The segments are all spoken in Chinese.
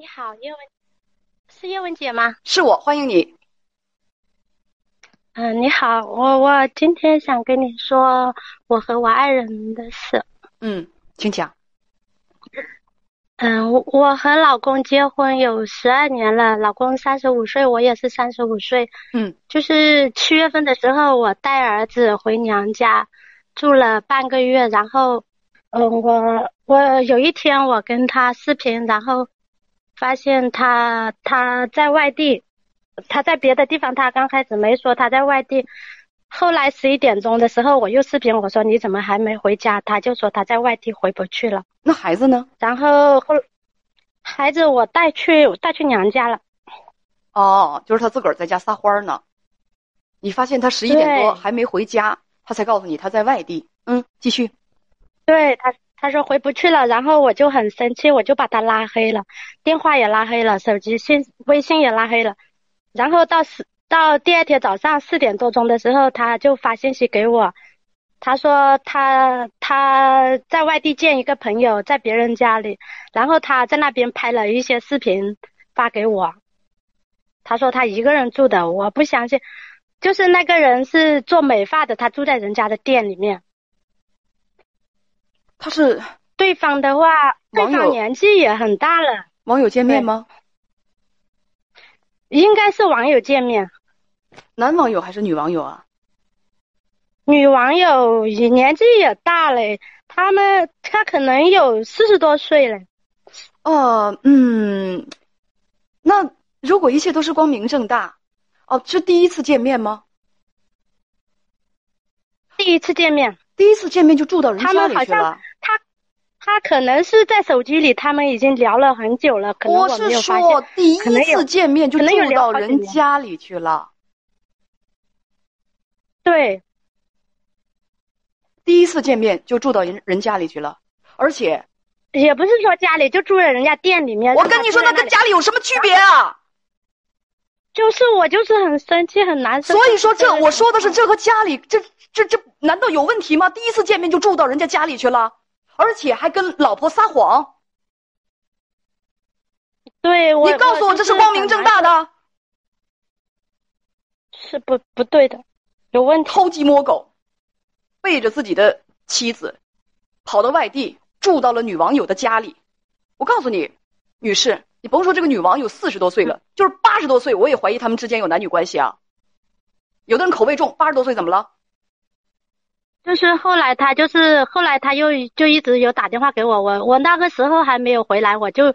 你好，叶文，是叶文姐吗？是我，欢迎你。嗯，你好，我我今天想跟你说我和我爱人的事。嗯，请讲。嗯，我我和老公结婚有十二年了，老公三十五岁，我也是三十五岁。嗯，就是七月份的时候，我带儿子回娘家住了半个月，然后，嗯，我我有一天我跟他视频，然后发现他他在外地，他在别的地方，他刚开始没说他在外地，后来十一点钟的时候我又视频，我说你怎么还没回家？他就说他在外地回不去了。那孩子呢？然后后孩子我带去带去娘家了。哦，就是他自个儿在家撒欢呢。你发现他十一点多还没回家，他才告诉你他在外地。嗯，继续。对他他说回不去了，然后我就很生气，我就把他拉黑了，电话也拉黑了，手机信微信也拉黑了。然后到四到第二天早上四点多钟的时候，他就发信息给我，他说他他在外地见一个朋友，在别人家里，然后他在那边拍了一些视频发给我。他说他一个人住的，我不相信，就是那个人是做美发的，他住在人家的店里面。他是对方的话，对方年纪也很大了，网友见面吗？应该是网友见面。男网友还是女网友啊？女网友也年纪也大嘞，他们他可能有四十多岁了。呃，嗯，那如果一切都是光明正大，哦，是第一次见面吗？第一次见面，第一次见面就住到人他家里去了？他他可能是在手机里，他们已经聊了很久了，可能我是。说第一次见面就住到人家里去了。对第一次见面就住到人人家里去了，而且也不是说家里就住在人家店里面。我跟你说，那跟家里有什么区别啊？就是我就是很生气很难受。所以说这就是我说的是这和家里这这这难道有问题吗？第一次见面就住到人家家里去了，而且还跟老婆撒谎，对我你告诉我这是光明正大的？是不不对的，有问题。偷鸡摸狗，背着自己的妻子，跑到外地住到了女网友的家里。我告诉你，女士，你甭说这个女网友四十多岁了，就是八十多岁，我也怀疑他们之间有男女关系啊。有的人口味重，八十多岁怎么了？就是后来他就是后来他又就一直有打电话给我，我我那个时候还没有回来，我就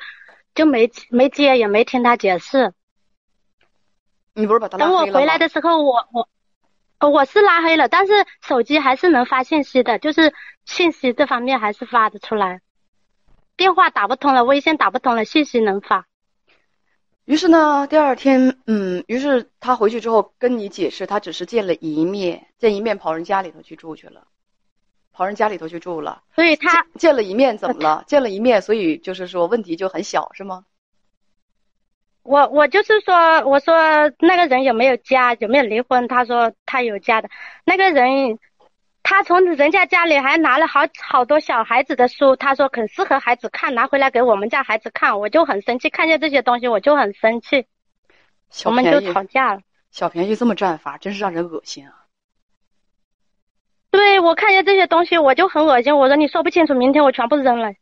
就没没接也没听他解释。你不是把他等我？回来的时候，我我呃我是拉黑了，但是手机还是能发信息的，就是信息这方面还是发得出来。电话打不通了，微信打不通了，信息能发。于是呢，第二天，嗯，于是他回去之后跟你解释，他只是见了一面，见一面跑人家里头去住去了，跑人家里头去住了。所以他见见了一面怎么了？见了一面，所以就是说问题就很小，是吗？我我就是说，我说那个人有没有家，有没有离婚？他说他有家的。那个人，他从人家家里还拿了好好多小孩子的书，他说很适合孩子看，拿回来给我们家孩子看。我就很生气，看见这些东西我就很生气，小我们就，吵架了。小便宜这么占法，真是让人恶心啊！对我看见这些东西我就很恶心，我说你说不清楚，明天我全部扔了。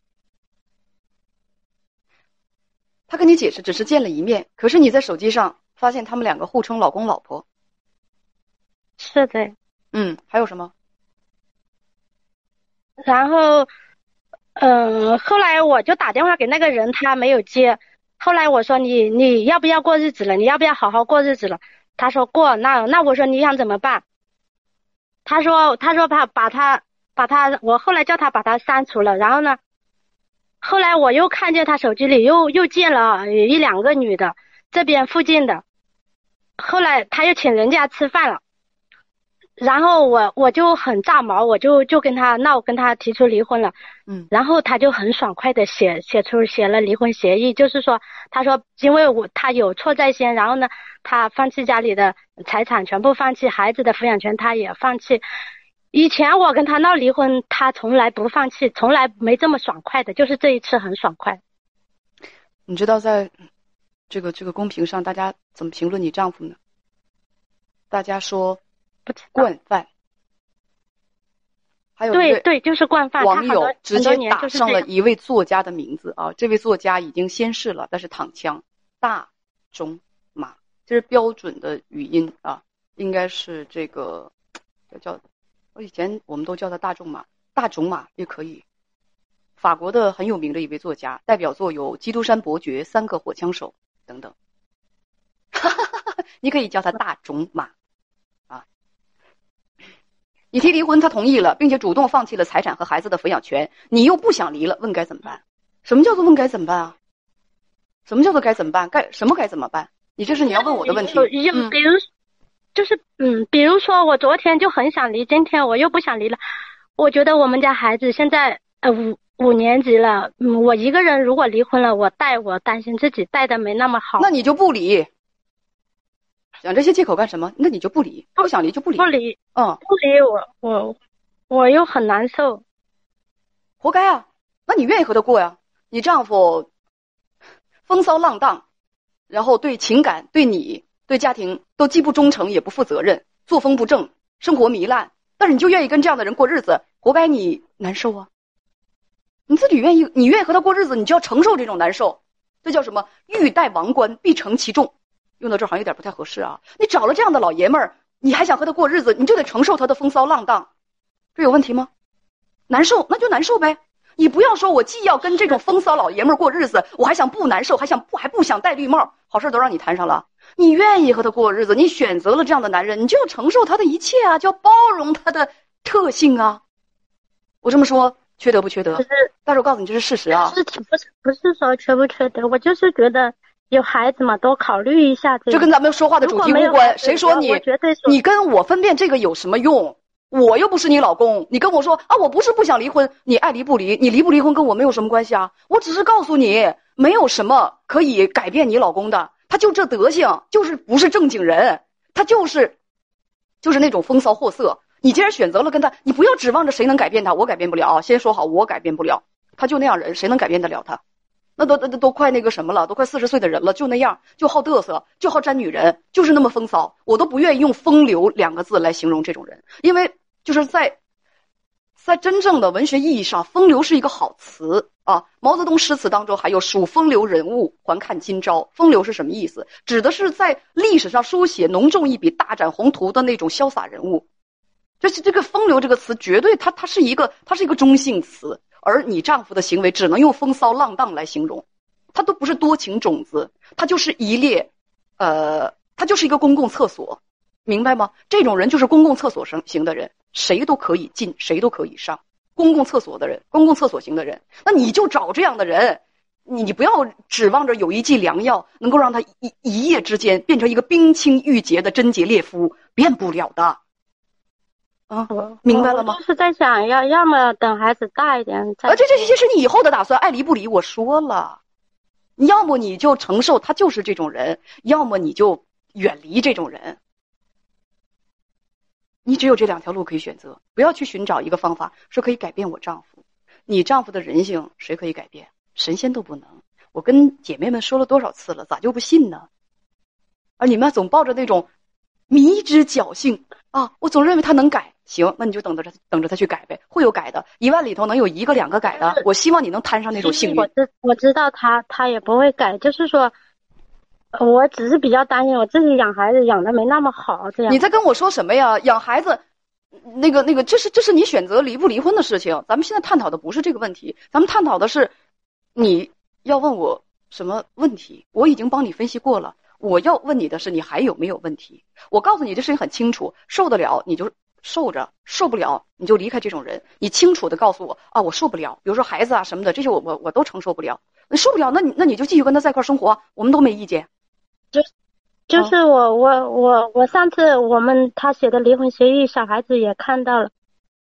他跟你解释只是见了一面，可是你在手机上发现他们两个互称老公老婆。是的，嗯，还有什么？然后，嗯，后来我就打电话给那个人，他没有接。后来我说你你要不要过日子了？你要不要好好过日子了？他说过。那那我说你想怎么办？他说他说把把他把他，我后来叫他把他删除了。然后呢，后来我又看见他手机里又又见了一两个女的，这边附近的。后来他又请人家吃饭了。然后我我就很炸毛，我就就跟他闹，跟他提出离婚了。嗯，然后他就很爽快的写写出写了离婚协议，就是说他说因为我他有错在先，然后呢他放弃家里的财产，全部放弃孩子的抚养权，他也放弃。以前我跟他闹离婚，他从来不放弃，从来没这么爽快的，就是这一次很爽快。你知道在这个这个公屏上大家怎么评论你丈夫呢？大家说惯犯，还有对对，就是惯犯。网友直接打上了一位作家的名字啊，这位作家已经先逝了，但是躺枪大中马，这是标准的语音啊，应该是这个叫叫，我以前我们都叫他大仲马，大种马也可以。法国的很有名的一位作家，代表作有《基督山伯爵》《三个火枪手》等等。你可以叫他大种马啊。你提离婚，他同意了，并且主动放弃了财产和孩子的抚养权，你又不想离了，问该怎么办？什么叫做问该怎么办啊？什么叫做该怎么办？该什么该怎么办？你这是你要问我的问题有。有嗯比如，就是嗯，比如说我昨天就很想离，今天我又不想离了。我觉得我们家孩子现在呃五五年级了，嗯，我一个人如果离婚了，我带我担心自己带的没那么好，那你就不离。讲这些借口干什么？那你就不离，不想离就不离不。离嗯，不离我我我又很难受。活该啊！那你愿意和他过呀？你丈夫风骚浪荡，然后对情感、对你、对家庭都既不忠诚也不负责任，作风不正，生活糜烂，但是你就愿意跟这样的人过日子，活该你难受啊！你自己愿意，你愿意和他过日子，你就要承受这种难受，这叫什么？欲戴王冠，必承其重。用到这儿好像有点不太合适啊！你找了这样的老爷们儿，你还想和他过日子，你就得承受他的风骚浪荡，这有问题吗？难受那就难受呗。你不要说我既要跟这种风骚老爷们儿过日子，我还想不难受，还想不还不想戴绿帽，好事都让你摊上了。你愿意和他过日子，你选择了这样的男人，你就要承受他的一切啊，就要包容他的特性啊。我这么说缺德不缺德可？是但是我告诉你这是事实啊。是不是不是说缺不缺德，我就是觉得有孩子嘛，多考虑一下这个。这跟咱们说话的主题无关。谁说你你跟我分辨这个有什么用？我又不是你老公，你跟我说啊，我不是不想离婚，你爱离不离，你离不离婚跟我没有什么关系啊。我只是告诉你，没有什么可以改变你老公的，他就这德行，就是不是正经人，他就是，就是那种风骚货色。你既然选择了跟他，你不要指望着谁能改变他，我改变不了啊。先说好，我改变不了，他就那样人，谁能改变得了他？那都都都快那个什么了，都快四十岁的人了，就那样，就好嘚瑟，就好沾女人，就是那么风骚。我都不愿意用风流两个字来形容这种人，因为就是在，在真正的文学意义上，风流是一个好词啊。毛泽东诗词当中还有“数风流人物，还看今朝”。风流是什么意思？指的是在历史上书写浓重一笔、大展宏图的那种潇洒人物。就是这个“风流”这个词，绝对它它是一个它是一个中性词。而你丈夫的行为只能用风骚浪荡来形容，他都不是多情种子，他就是一列，呃，他就是一个公共厕所，明白吗？这种人就是公共厕所型型的人，谁都可以进，谁都可以上。公共厕所的人，公共厕所型的人，那你就找这样的人，你你不要指望着有一剂良药能够让他一一夜之间变成一个冰清玉洁的贞洁烈夫，变不了的。啊，明白了吗就是在想要，要么等孩子大一点再。而这这些是你以后的打算，爱离不离，我说了，你要么你就承受他就是这种人，要么你就远离这种人。你只有这两条路可以选择，不要去寻找一个方法说可以改变我丈夫。你丈夫的人性谁可以改变？神仙都不能。我跟姐妹们说了多少次了，咋就不信呢？而你们总抱着那种迷之侥幸啊，我总认为他能改。行，那你就等着他，等着他去改呗，会有改的。一万里头能有一个两个改的，我希望你能摊上那种幸运我。知我知道他他也不会改，就是说，呃我只是比较担心我自己养孩子养的没那么好，这样你。在跟我说什么呀？养孩子，那个那个，这是这是你选择离不离婚的事情。咱们现在探讨的不是这个问题，咱们探讨的是，你要问我什么问题？我已经帮你分析过了。我要问你的是，你还有没有问题？我告诉你，这事情很清楚，受得了你就受着，受不了你就离开这种人。你清楚的告诉我啊，我受不了，比如说孩子啊什么的，这些我我我都承受不了。你受不了，那你那你就继续跟他在一块生活，我们都没意见。就就是我我我我上次我们他写的离婚协议，小孩子也看到了，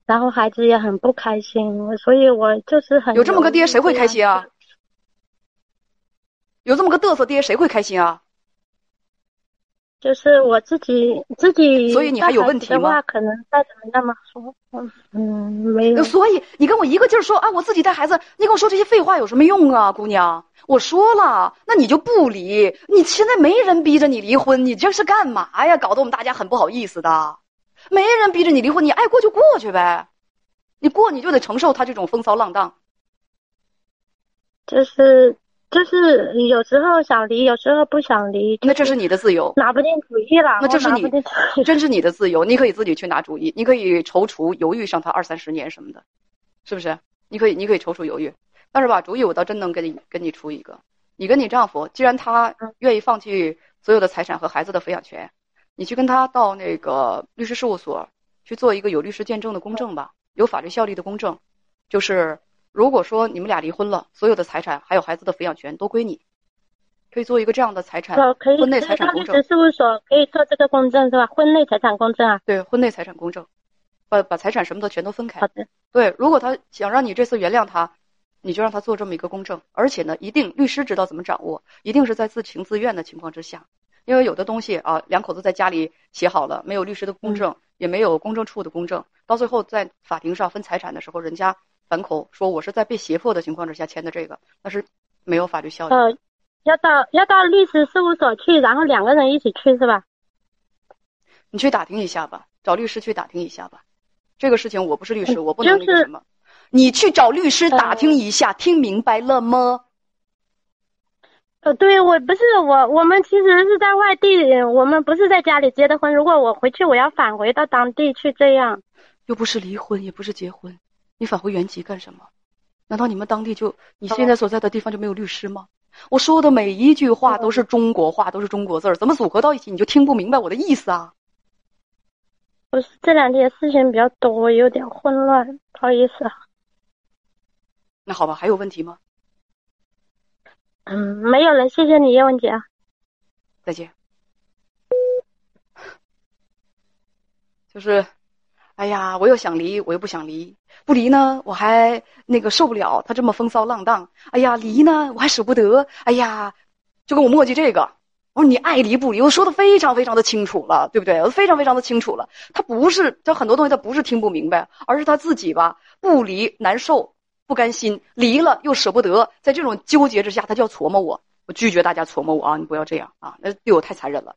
然后孩子也很不开心，所以我就是很有这么个爹，谁会开心啊？有这么个嘚瑟爹，谁会开心啊？就是我自己自己。所以你还有问题吗？可能再怎么那么说，嗯嗯，没有。所以你跟我一个劲儿说啊，我自己带孩子，你跟我说这些废话有什么用啊，姑娘？我说了，那你就不离。你现在没人逼着你离婚，你这是干嘛呀？搞得我们大家很不好意思的。没人逼着你离婚，你爱过就过去呗。你过你就得承受他这种风骚浪荡。就是就是有时候想离，有时候不想离。那这是你的自由。拿不定主意了。那这是你，真是你的自由。你可以自己去拿主意，你可以踌躇犹豫上他二三十年什么的，是不是？你可以，你可以踌躇犹豫。但是吧，主意我倒真能给你给你出一个。你跟你丈夫，既然他愿意放弃所有的财产和孩子的抚养权。你去跟他到那个律师事务所去做一个有律师见证的公证吧，有法律效力的公证，就是如果说你们俩离婚了，所有的财产还有孩子的抚养权都归你，可以做一个这样的财产婚内财产公证。律师事务所可以做这个公证是吧？婚内财产公证啊？对，婚内财产公证，把把财产什么的全都分开。好的。对，如果他想让你这次原谅他，你就让他做这么一个公证，而且呢，一定律师知道怎么掌握，一定是在自情自愿的情况之下。因为有的东西啊，两口子在家里写好了，没有律师的公证，也没有公证处的公证，到最后在法庭上分财产的时候，人家反口说我是在被胁迫的情况之下签的这个，那是没有法律效力。呃，要到要到律师事务所去，然后两个人一起去是吧？你去打听一下吧，找律师去打听一下吧。这个事情我不是律师，我不能那个什么。你去找律师打听一下，听明白了吗？呃，对我不是我，我们其实是在外地，我们不是在家里结的婚。如果我回去，我要返回到当地去，这样又不是离婚，也不是结婚，你返回原籍干什么？难道你们当地就你现在所在的地方就没有律师吗？我说的每一句话都是中国话，都是中国字儿，怎么组合到一起你就听不明白我的意思啊？不是这两天事情比较多，有点混乱，不好意思啊。那好吧，还有问题吗？嗯，没有了，谢谢你，叶文杰。再见。就是，哎呀，我又想离，我又不想离。不离呢，我还那个受不了他这么风骚浪荡。哎呀，离呢，我还舍不得。哎呀，就跟我磨叽这个。我说你爱离不离，我说的非常非常的清楚了，对不对？我非常非常的清楚了。他不是，他很多东西他不是听不明白，而是他自己吧，不离难受。不甘心离了又舍不得，在这种纠结之下，他就要琢磨我。我拒绝大家琢磨我啊！你不要这样啊，那对我太残忍了。